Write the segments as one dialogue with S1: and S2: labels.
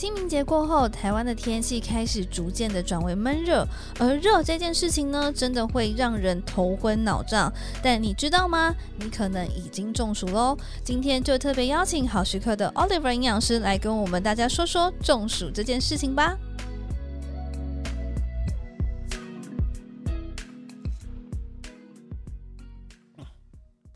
S1: 清明节过后，台湾的天气开始逐渐的转为闷热，而热这件事情呢，真的会让人头昏脑胀。但你知道吗？你可能已经中暑喽。今天就特别邀请好时刻的 Oliver 营养师来跟我们大家说说中暑这件事情吧。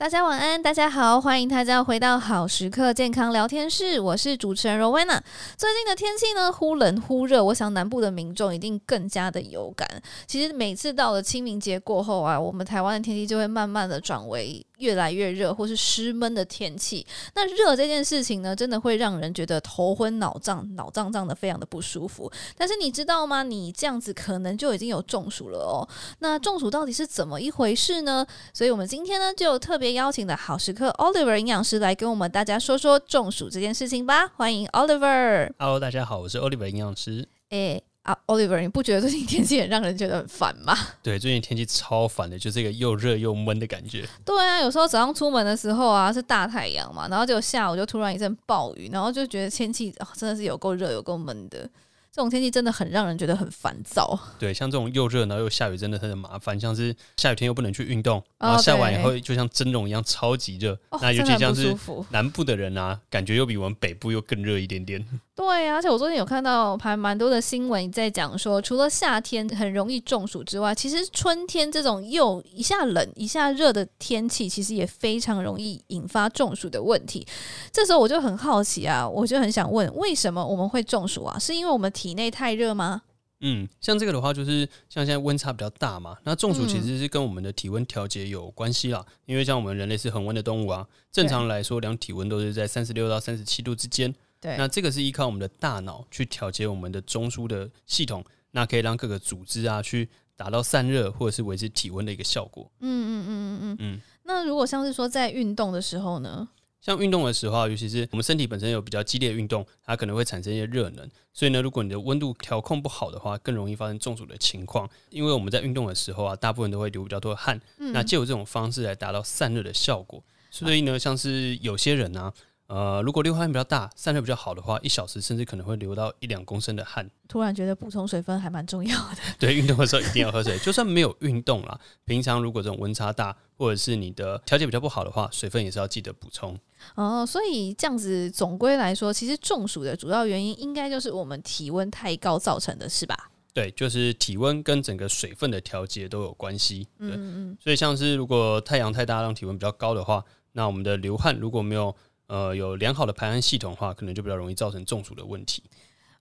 S1: 大家晚安，大家好，欢迎大家回到好时刻健康聊天室，我是主持人罗威娜。最近的天气呢，忽冷忽热，我想南部的民众一定更加的有感。其实每次到了清明节过后啊，我们台湾的天气就会慢慢的转为越来越热，或是湿闷的天气。那热这件事情呢，真的会让人觉得头昏脑胀、脑胀胀的，非常的不舒服。但是你知道吗？你这样子可能就已经有中暑了哦。那中暑到底是怎么一回事呢？所以我们今天呢，就特别邀请的好时刻 Oliver 营养师来跟我们大家说说中暑这件事情吧。欢迎 Oliver。
S2: Hello，大家好，我是 Oliver 营养师。
S1: 诶。啊，Oliver，你不觉得最近天气很让人觉得很烦吗？
S2: 对，最近天气超烦的，就是一个又热又闷的感觉。
S1: 对啊，有时候早上出门的时候啊是大太阳嘛，然后就下午就突然一阵暴雨，然后就觉得天气啊真的是有够热有够闷的。这种天气真的很让人觉得很烦躁。
S2: 对，像这种又热然后又下雨，真的很麻烦。像是下雨天又不能去运动，然后下完以后就像蒸笼一样超级热。
S1: 哦、
S2: 那尤其像是南部的人啊，感觉又比我们北部又更热一点点。
S1: 对啊，而且我昨天有看到还蛮多的新闻在讲说，除了夏天很容易中暑之外，其实春天这种又一下冷一下热的天气，其实也非常容易引发中暑的问题。这时候我就很好奇啊，我就很想问，为什么我们会中暑啊？是因为我们体内太热吗？
S2: 嗯，像这个的话，就是像现在温差比较大嘛，那中暑其实是跟我们的体温调节有关系啦。嗯、因为像我们人类是恒温的动物啊，正常来说量体温都是在三十六到三十七度之间。对，那这个是依靠我们的大脑去调节我们的中枢的系统，那可以让各个组织啊去达到散热或者是维持体温的一个效果。嗯嗯嗯嗯嗯嗯。
S1: 那如果像是说在运动的时候呢？
S2: 像运动的时候，尤其是我们身体本身有比较激烈的运动，它可能会产生一些热能，所以呢，如果你的温度调控不好的话，更容易发生中暑的情况。因为我们在运动的时候啊，大部分都会流比较多的汗，嗯、那借由这种方式来达到散热的效果。所以呢，像是有些人呢、啊。呃，如果流汗比较大，散热比较好的话，一小时甚至可能会流到一两公升的汗。
S1: 突然觉得补充水分还蛮重要的。
S2: 对，运动的时候一定要喝水，就算没有运动啦，平常如果这种温差大，或者是你的调节比较不好的话，水分也是要记得补充。
S1: 哦，所以这样子总归来说，其实中暑的主要原因应该就是我们体温太高造成的，是吧？
S2: 对，就是体温跟整个水分的调节都有关系。嗯嗯。所以像是如果太阳太大，让体温比较高的话，那我们的流汗如果没有。呃，有良好的排汗系统的话，可能就比较容易造成中暑的问题。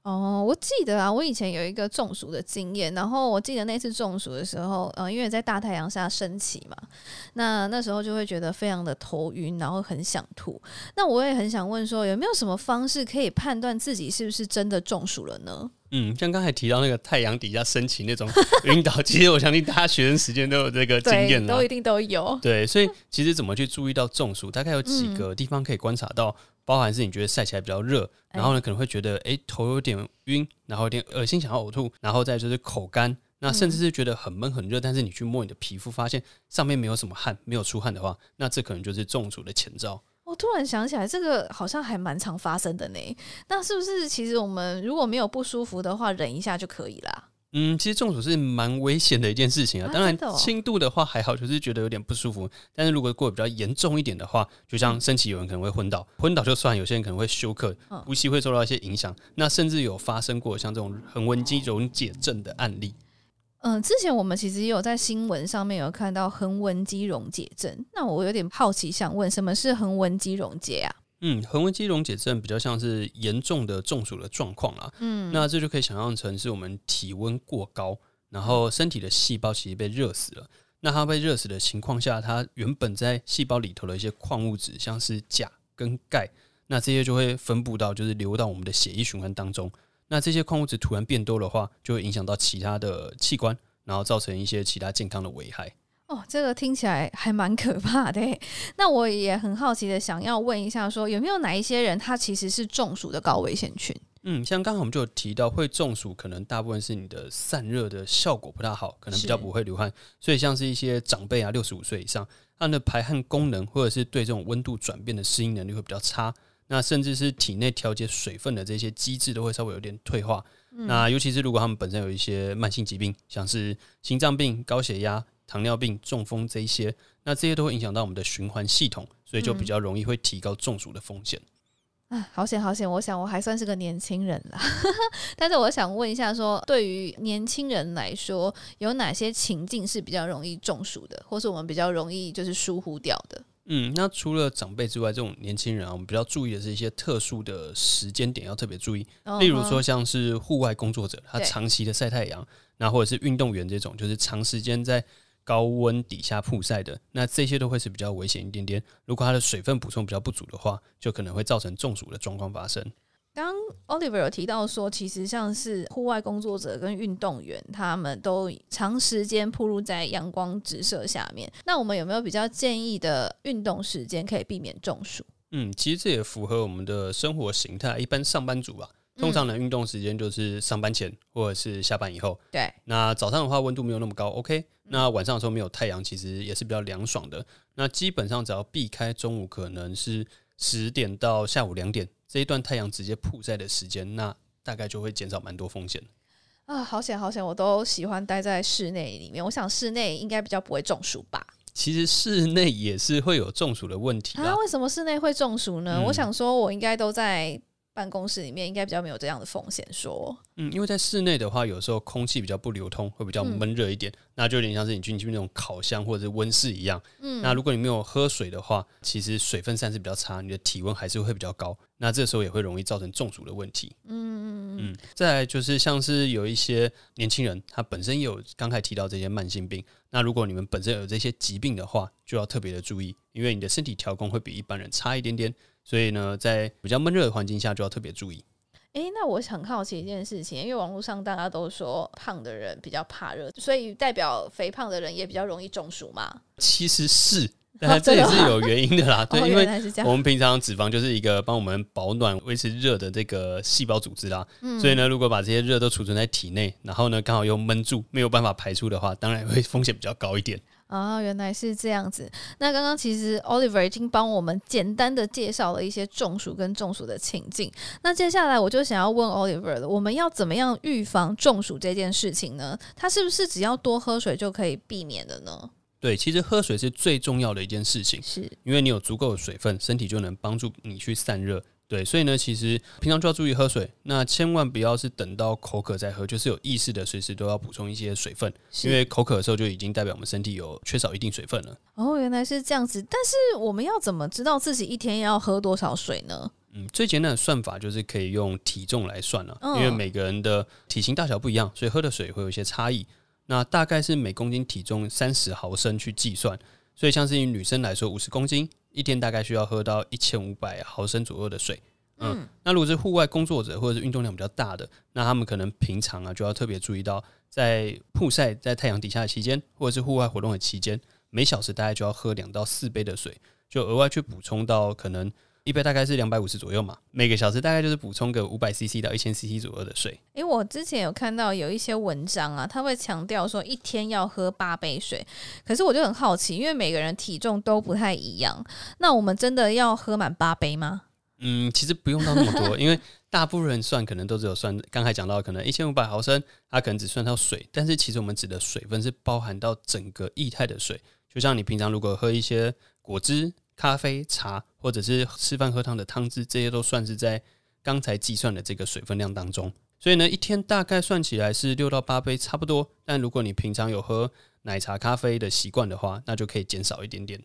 S1: 哦，我记得啊，我以前有一个中暑的经验，然后我记得那次中暑的时候，呃，因为在大太阳下升起嘛，那那时候就会觉得非常的头晕，然后很想吐。那我也很想问说，有没有什么方式可以判断自己是不是真的中暑了呢？
S2: 嗯，像刚才提到那个太阳底下升起那种 晕倒，其实我相信大家学生时间都有这个经验，
S1: 都一定都有。
S2: 对，所以其实怎么去注意到中暑，大概有几个地方可以观察到，包含是你觉得晒起来比较热，然后呢可能会觉得哎头有点晕，然后有点恶心想要呕吐，然后再就是口干，那甚至是觉得很闷很热，但是你去摸你的皮肤，发现上面没有什么汗，没有出汗的话，那这可能就是中暑的前兆。
S1: 我突然想起来，这个好像还蛮常发生的呢。那是不是其实我们如果没有不舒服的话，忍一下就可以啦？
S2: 嗯，其实中暑是蛮危险的一件事情啊。当然，轻度的话还好，就是觉得有点不舒服。但是如果过得比较严重一点的话，就像升旗，有人可能会昏倒，昏倒就算，有些人可能会休克，呼吸会受到一些影响。那甚至有发生过像这种横纹肌溶解症的案例。
S1: 嗯，之前我们其实也有在新闻上面有看到横纹肌溶解症。那我有点好奇，想问什么是横纹肌溶解啊？
S2: 嗯，横纹肌溶解症比较像是严重的中暑的状况啦。嗯，那这就可以想象成是我们体温过高，然后身体的细胞其实被热死了。那它被热死的情况下，它原本在细胞里头的一些矿物质，像是钾跟钙，那这些就会分布到，就是流到我们的血液循环当中。那这些矿物质突然变多的话，就会影响到其他的器官，然后造成一些其他健康的危害。
S1: 哦，这个听起来还蛮可怕的。那我也很好奇的想要问一下说，说有没有哪一些人他其实是中暑的高危险群？
S2: 嗯，像刚刚我们就有提到，会中暑可能大部分是你的散热的效果不大好，可能比较不会流汗，所以像是一些长辈啊，六十五岁以上，他的排汗功能或者是对这种温度转变的适应能力会比较差。那甚至是体内调节水分的这些机制都会稍微有点退化。嗯、那尤其是如果他们本身有一些慢性疾病，像是心脏病、高血压、糖尿病、中风这一些，那这些都会影响到我们的循环系统，所以就比较容易会提高中暑的风险。
S1: 啊，好险好险！我想我还算是个年轻人啦，但是我想问一下说，说对于年轻人来说，有哪些情境是比较容易中暑的，或是我们比较容易就是疏忽掉的？
S2: 嗯，那除了长辈之外，这种年轻人啊，我们比较注意的是一些特殊的时间点要特别注意，例如说像是户外工作者，他长期的晒太阳，那或者是运动员这种，就是长时间在。高温底下曝晒的，那这些都会是比较危险一点点。如果他的水分补充比较不足的话，就可能会造成中暑的状况发生。
S1: 刚 Oliver 有提到说，其实像是户外工作者跟运动员，他们都长时间暴露在阳光直射下面。那我们有没有比较建议的运动时间可以避免中暑？
S2: 嗯，其实这也符合我们的生活形态。一般上班族吧。通常的运动时间就是上班前或者是下班以后。
S1: 对，
S2: 那早上的话温度没有那么高，OK。那晚上的时候没有太阳，其实也是比较凉爽的。那基本上只要避开中午可能是十点到下午两点这一段太阳直接曝晒的时间，那大概就会减少蛮多风险。
S1: 啊，好险好险！我都喜欢待在室内里面，我想室内应该比较不会中暑吧。
S2: 其实室内也是会有中暑的问题啊。
S1: 为什么室内会中暑呢？嗯，我想说，我应该都在。办公室里面应该比较没有这样的风险，说，
S2: 嗯，因为在室内的话，有时候空气比较不流通，会比较闷热一点，嗯、那就有点像是你进去那种烤箱或者是温室一样。嗯，那如果你没有喝水的话，其实水分散失比较差，你的体温还是会比较高，那这时候也会容易造成中暑的问题。嗯嗯嗯。再来就是像是有一些年轻人，他本身也有刚才提到这些慢性病，那如果你们本身有这些疾病的话，就要特别的注意，因为你的身体调控会比一般人差一点点。所以呢，在比较闷热的环境下，就要特别注意。
S1: 诶、欸，那我很好奇一件事情，因为网络上大家都说胖的人比较怕热，所以代表肥胖的人也比较容易中暑嘛？
S2: 其实是，但 这也是有原因的啦。哦、对，因为我们平常脂肪就是一个帮我们保暖、维持热的这个细胞组织啦。嗯、所以呢，如果把这些热都储存在体内，然后呢，刚好又闷住，没有办法排出的话，当然会风险比较高一点。
S1: 啊、哦，原来是这样子。那刚刚其实 Oliver 已经帮我们简单的介绍了一些中暑跟中暑的情境。那接下来我就想要问 Oliver 了，我们要怎么样预防中暑这件事情呢？它是不是只要多喝水就可以避免的呢？
S2: 对，其实喝水是最重要的一件事情，
S1: 是
S2: 因为你有足够的水分，身体就能帮助你去散热。对，所以呢，其实平常就要注意喝水，那千万不要是等到口渴再喝，就是有意识的随时都要补充一些水分，因为口渴的时候就已经代表我们身体有缺少一定水分了。
S1: 哦，原来是这样子，但是我们要怎么知道自己一天要喝多少水呢？
S2: 嗯，最简单的算法就是可以用体重来算了，因为每个人的体型大小不一样，所以喝的水会有一些差异。那大概是每公斤体重三十毫升去计算，所以像是以女生来说，五十公斤。一天大概需要喝到一千五百毫升左右的水，嗯，嗯，那如果是户外工作者或者是运动量比较大的，那他们可能平常啊就要特别注意到，在曝晒在太阳底下的期间，或者是户外活动的期间，每小时大概就要喝两到四杯的水，就额外去补充到可能。一杯大概是两百五十左右嘛，每个小时大概就是补充个五百 CC 到一千 CC 左右的水。
S1: 因为我之前有看到有一些文章啊，他会强调说一天要喝八杯水，可是我就很好奇，因为每个人体重都不太一样，那我们真的要喝满八杯吗？
S2: 嗯，其实不用到那么多，因为大部分人算可能都只有算刚才讲到可能一千五百毫升，它可能只算到水，但是其实我们指的水分是包含到整个液态的水，就像你平常如果喝一些果汁。咖啡、茶，或者是吃饭喝汤的汤汁，这些都算是在刚才计算的这个水分量当中。所以呢，一天大概算起来是六到八杯，差不多。但如果你平常有喝奶茶、咖啡的习惯的话，那就可以减少一点点。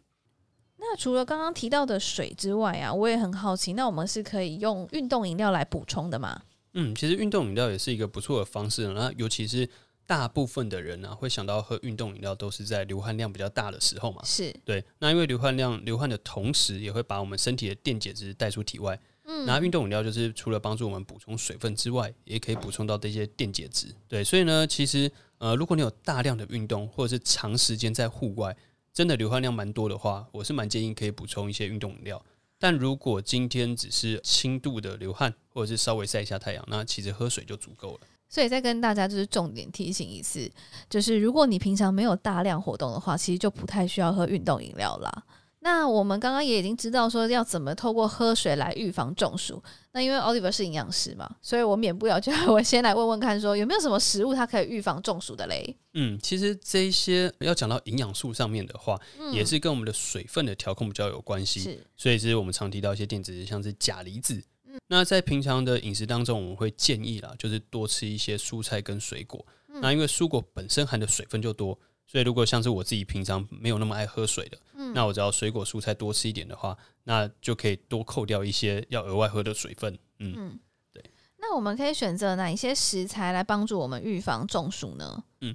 S1: 那除了刚刚提到的水之外啊，我也很好奇，那我们是可以用运动饮料来补充的吗？
S2: 嗯，其实运动饮料也是一个不错的方式。那尤其是。大部分的人呢、啊，会想到喝运动饮料都是在流汗量比较大的时候嘛。
S1: 是
S2: 对。那因为流汗量流汗的同时，也会把我们身体的电解质带出体外。嗯。那运动饮料就是除了帮助我们补充水分之外，也可以补充到这些电解质。对。所以呢，其实呃，如果你有大量的运动，或者是长时间在户外，真的流汗量蛮多的话，我是蛮建议可以补充一些运动饮料。但如果今天只是轻度的流汗，或者是稍微晒一下太阳，那其实喝水就足够了。
S1: 所以再跟大家就是重点提醒一次，就是如果你平常没有大量活动的话，其实就不太需要喝运动饮料啦。那我们刚刚也已经知道说要怎么透过喝水来预防中暑。那因为 Oliver 是营养师嘛，所以我免不了就 我先来问问看，说有没有什么食物它可以预防中暑的嘞？
S2: 嗯，其实这一些要讲到营养素上面的话，嗯、也是跟我们的水分的调控比较有关系。是，所以是我们常提到一些电解质，像是钾离子。嗯，那在平常的饮食当中，我们会建议啦，就是多吃一些蔬菜跟水果。嗯、那因为蔬果本身含的水分就多。所以，如果像是我自己平常没有那么爱喝水的，嗯，那我只要水果蔬菜多吃一点的话，那就可以多扣掉一些要额外喝的水分。嗯，嗯对。
S1: 那我们可以选择哪一些食材来帮助我们预防中暑呢？
S2: 嗯，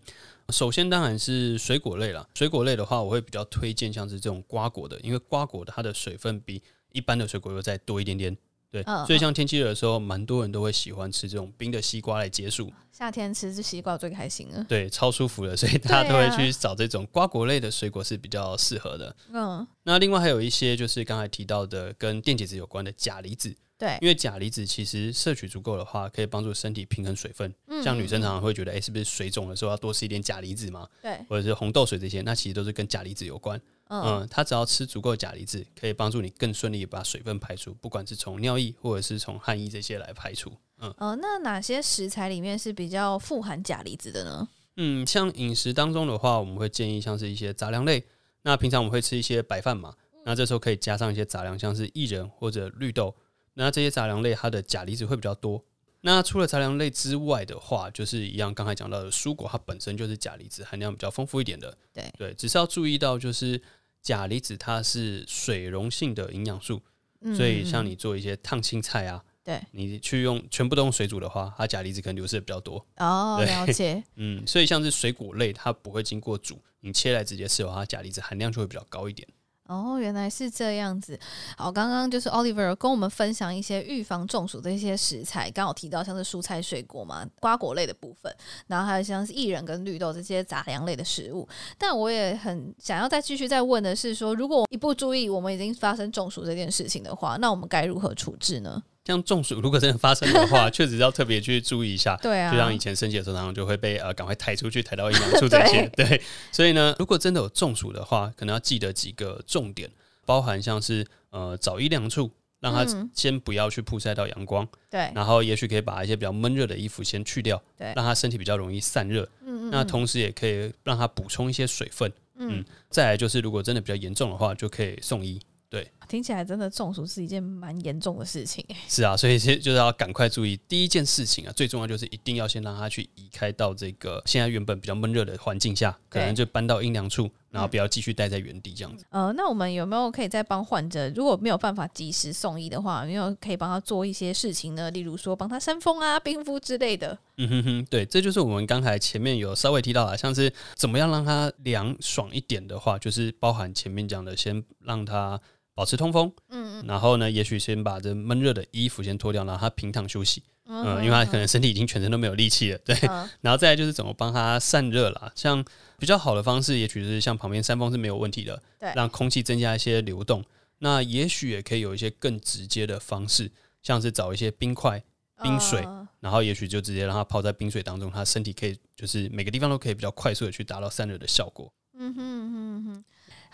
S2: 首先当然是水果类啦。水果类的话，我会比较推荐像是这种瓜果的，因为瓜果的它的水分比一般的水果又再多一点点。对，哦、所以像天气热的时候，蛮多人都会喜欢吃这种冰的西瓜来解暑。
S1: 夏天吃这西瓜最开心了，
S2: 对，超舒服的，所以大家都会去找这种瓜果类的水果是比较适合的。嗯，那另外还有一些就是刚才提到的跟电解质有关的钾离子。对，因为钾离子其实摄取足够的话，可以帮助身体平衡水分。嗯，像女生常常会觉得，哎、欸，是不是水肿的时候要多吃一点钾离子嘛？对，或者是红豆水这些，那其实都是跟钾离子有关。嗯，它只要吃足够钾离子，可以帮助你更顺利把水分排出，不管是从尿液或者是从汗液这些来排出。嗯，
S1: 呃，那哪些食材里面是比较富含钾离子的呢？
S2: 嗯，像饮食当中的话，我们会建议像是一些杂粮类。那平常我们会吃一些白饭嘛，那这时候可以加上一些杂粮，像是薏仁或者绿豆。那这些杂粮类它的钾离子会比较多。那除了杂粮类之外的话，就是一样刚才讲到的蔬果，它本身就是钾离子含量比较丰富一点的。对对，只是要注意到就是。钾离子它是水溶性的营养素，嗯、所以像你做一些烫青菜啊，对，你去用全部都用水煮的话，它钾离子可能流失的比较多。
S1: 哦，对了解。
S2: 嗯，所以像是水果类，它不会经过煮，你切来直接吃的话，它钾离子含量就会比较高一点。
S1: 哦，原来是这样子。好，刚刚就是 Oliver 跟我们分享一些预防中暑的一些食材，刚好提到像是蔬菜水果嘛，瓜果类的部分，然后还有像是薏仁跟绿豆这些杂粮类的食物。但我也很想要再继续再问的是说，如果一不注意，我们已经发生中暑这件事情的话，那我们该如何处置呢？
S2: 像中暑，如果真的发生的话，确实要特别去注意一下。对啊，就像以前升旗的时候，然后就会被呃赶快抬出去，抬到阴凉处这些。对，对，所以呢，如果真的有中暑的话，可能要记得几个重点。包含像是呃找阴凉处，让他先不要去曝晒到阳光，对、嗯，然后也许可以把一些比较闷热的衣服先去掉，对，让他身体比较容易散热，嗯嗯，那同时也可以让他补充一些水分，嗯，嗯，再来就是如果真的比较严重的话，就可以送医。对，
S1: 听起来真的中暑是一件蛮严重的事情。
S2: 是啊，所以其实就是要赶快注意。第一件事情啊，最重要就是一定要先让他去移开到这个现在原本比较闷热的环境下，可能就搬到阴凉处，然后不要继续待在原地这样子。
S1: 呃，那我们有没有可以再帮患者，如果没有办法及时送医的话，有没有可以帮他做一些事情呢？例如说帮他扇风啊、冰敷之类的。
S2: 嗯哼哼，对，这就是我们刚才前面有稍微提到啊，像是怎么样让他凉爽一点的话，就是包含前面讲的，先让他。保持通风，嗯嗯，然后呢，也许先把这闷热的衣服先脱掉，然后他平躺休息，嗯，嗯，因为他可能身体已经全身都没有力气了，对，嗯、然后再来就是怎么帮他散热啦，像比较好的方式，也许是像旁边扇风是没有问题的，对，让空气增加一些流动，那也许也可以有一些更直接的方式，像是找一些冰块、冰水，嗯、然后也许就直接让他泡在冰水当中，他身体可以就是每个地方都可以比较快速的去达到散热的效果，嗯哼嗯哼。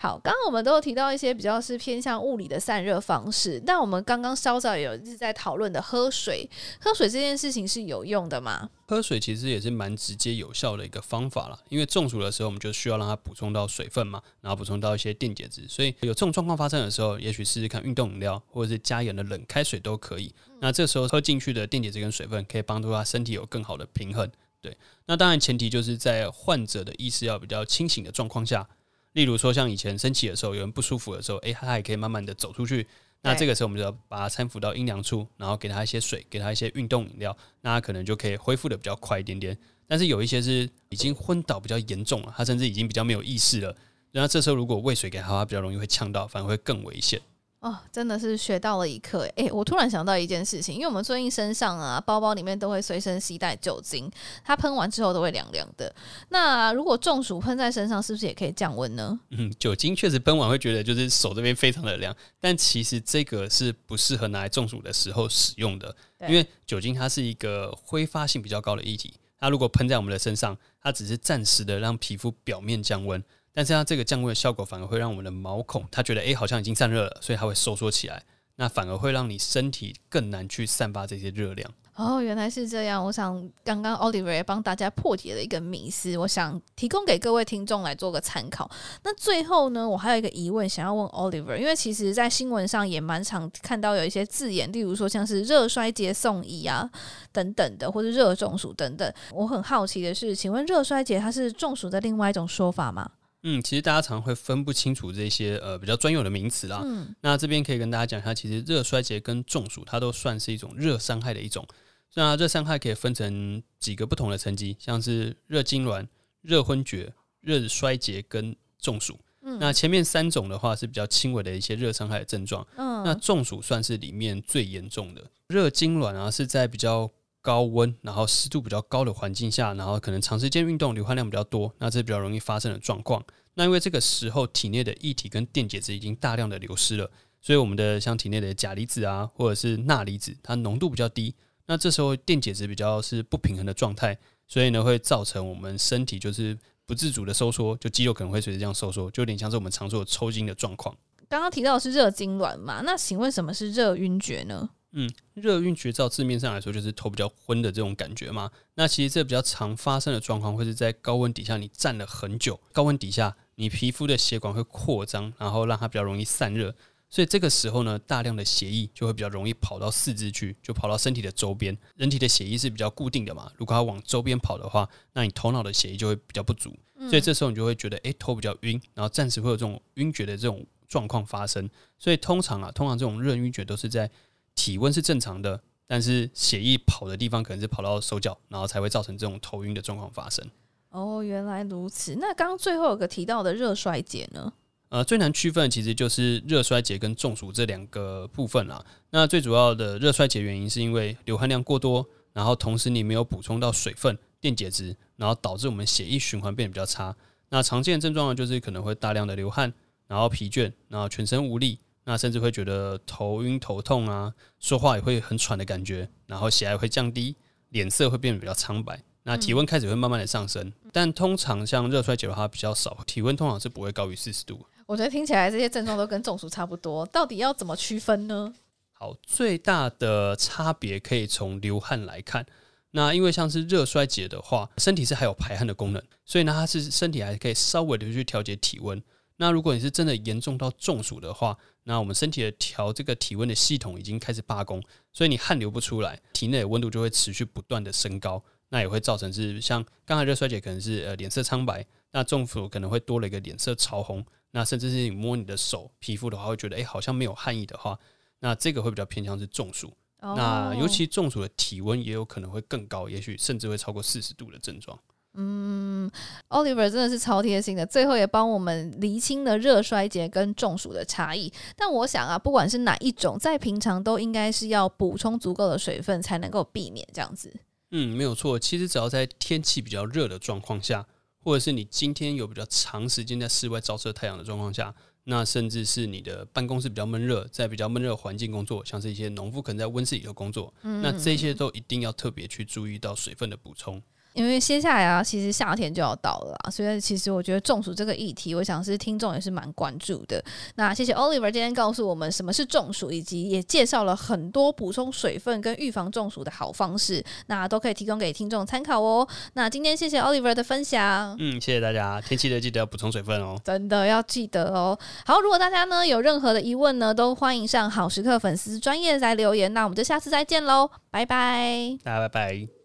S1: 好，刚刚我们都有提到一些比较是偏向物理的散热方式，但我们刚刚稍早也有一直在讨论的喝水，喝水这件事情是有用的吗？
S2: 喝水其实也是蛮直接有效的一个方法了，因为中暑的时候我们就需要让它补充到水分嘛，然后补充到一些电解质，所以有这种状况发生的时候，也许试试看运动饮料或者是加盐的冷开水都可以。那这时候喝进去的电解质跟水分可以帮助他身体有更好的平衡。对，那当然前提就是在患者的意识要比较清醒的状况下。例如说，像以前升起的时候，有人不舒服的时候，诶，他还可以慢慢的走出去。那这个时候，我们就要把他搀扶到阴凉处，然后给他一些水，给他一些运动饮料，那他可能就可以恢复的比较快一点点。但是有一些是已经昏倒比较严重了，他甚至已经比较没有意识了。那这时候如果喂水给他，他比较容易会呛到，反而会更危险。
S1: 哦，真的是学到了一课诶、欸，我突然想到一件事情，因为我们最近身上啊，包包里面都会随身携带酒精，它喷完之后都会凉凉的。那如果中暑喷在身上，是不是也可以降温呢？
S2: 嗯，酒精确实喷完会觉得就是手这边非常的凉，但其实这个是不适合拿来中暑的时候使用的，因为酒精它是一个挥发性比较高的液体，它如果喷在我们的身上，它只是暂时的让皮肤表面降温。但是它这个降温的效果反而会让我们的毛孔，它觉得诶好像已经散热了，所以它会收缩起来，那反而会让你身体更难去散发这些热量。
S1: 哦，原来是这样。我想刚刚 Oliver 也帮大家破解了一个迷思，我想提供给各位听众来做个参考。那最后呢，我还有一个疑问想要问 Oliver，因为其实在新闻上也蛮常看到有一些字眼，例如说像是热衰竭送医啊等等的，或者热中暑等等。我很好奇的是，请问热衰竭它是中暑的另外一种说法吗？
S2: 嗯，其实大家常会分不清楚这些呃比较专有的名词啦。嗯，那这边可以跟大家讲一下，其实热衰竭跟中暑它都算是一种热伤害的一种。那热伤害可以分成几个不同的层级，像是热痉挛、热昏厥、热衰竭跟中暑。嗯，那前面三种的话是比较轻微的一些热伤害的症状。嗯，那中暑算是里面最严重的。热痉挛啊是在比较高温，然后湿度比较高的环境下，然后可能长时间运动，流汗量比较多，那这比较容易发生的状况。那因为这个时候体内的液体跟电解质已经大量的流失了，所以我们的像体内的钾离子啊，或者是钠离子，它浓度比较低。那这时候电解质比较是不平衡的状态，所以呢会造成我们身体就是不自主的收缩，就肌肉可能会随着这样收缩，就有点像是我们常说的抽筋的状况。
S1: 刚刚提到的是热痉挛嘛，那请问什么是热晕厥呢？
S2: 嗯，热晕厥照字面上来说就是头比较昏的这种感觉嘛。那其实这比较常发生的状况会是在高温底下你站了很久，高温底下你皮肤的血管会扩张，然后让它比较容易散热，所以这个时候呢，大量的血液就会比较容易跑到四肢去，就跑到身体的周边。人体的血液是比较固定的嘛，如果它往周边跑的话，那你头脑的血液就会比较不足，所以这时候你就会觉得诶、欸，头比较晕，然后暂时会有这种晕厥的这种状况发生。所以通常啊，通常这种热晕厥都是在体温是正常的，但是血液跑的地方可能是跑到手脚，然后才会造成这种头晕的状况发生。
S1: 哦，原来如此。那刚刚最后有个提到的热衰竭呢？
S2: 呃，最难区分的其实就是热衰竭跟中暑这两个部分啦。那最主要的热衰竭原因是因为流汗量过多，然后同时你没有补充到水分、电解质，然后导致我们血液循环变得比较差。那常见的症状呢，就是可能会大量的流汗，然后疲倦，然后全身无力。那甚至会觉得头晕头痛啊，说话也会很喘的感觉，然后血压会降低，脸色会变得比较苍白，那体温开始会慢慢的上升，嗯、但通常像热衰竭的话比较少，体温通常是不会高于四十度。
S1: 我觉得听起来这些症状都跟中暑差不多，到底要怎么区分呢？
S2: 好，最大的差别可以从流汗来看。那因为像是热衰竭的话，身体是还有排汗的功能，所以呢，它是身体还可以稍微的去调节体温。那如果你是真的严重到中暑的话，那我们身体的调这个体温的系统已经开始罢工，所以你汗流不出来，体内的温度就会持续不断的升高，那也会造成是像刚才热衰竭可能是呃脸色苍白，那中暑可能会多了一个脸色潮红，那甚至是你摸你的手皮肤的话，会觉得诶好像没有汗意的话，那这个会比较偏向是中暑。那尤其中暑的体温也有可能会更高，也许甚至会超过四十度的症状。
S1: 嗯，Oliver 真的是超贴心的，最后也帮我们厘清了热衰竭跟中暑的差异。但我想啊，不管是哪一种，在平常都应该是要补充足够的水分，才能够避免这样子。
S2: 嗯，没有错。其实只要在天气比较热的状况下，或者是你今天有比较长时间在室外照射太阳的状况下，那甚至是你的办公室比较闷热，在比较闷热环境工作，像是一些农夫可能在温室里头工作，嗯，那这些都一定要特别去注意到水分的补充。
S1: 因为接下来啊，其实夏天就要到了啊，所以其实我觉得中暑这个议题，我想是听众也是蛮关注的。那谢谢 Oliver 今天告诉我们什么是中暑，以及也介绍了很多补充水分跟预防中暑的好方式，那都可以提供给听众参考哦。那今天谢谢 Oliver 的分享，
S2: 嗯，谢谢大家，天气热记得要补充水分哦，
S1: 真的要记得哦。好，如果大家呢有任何的疑问呢，都欢迎上好时刻粉丝专业来留言。那我们就下次再见喽，拜拜，
S2: 大家拜拜。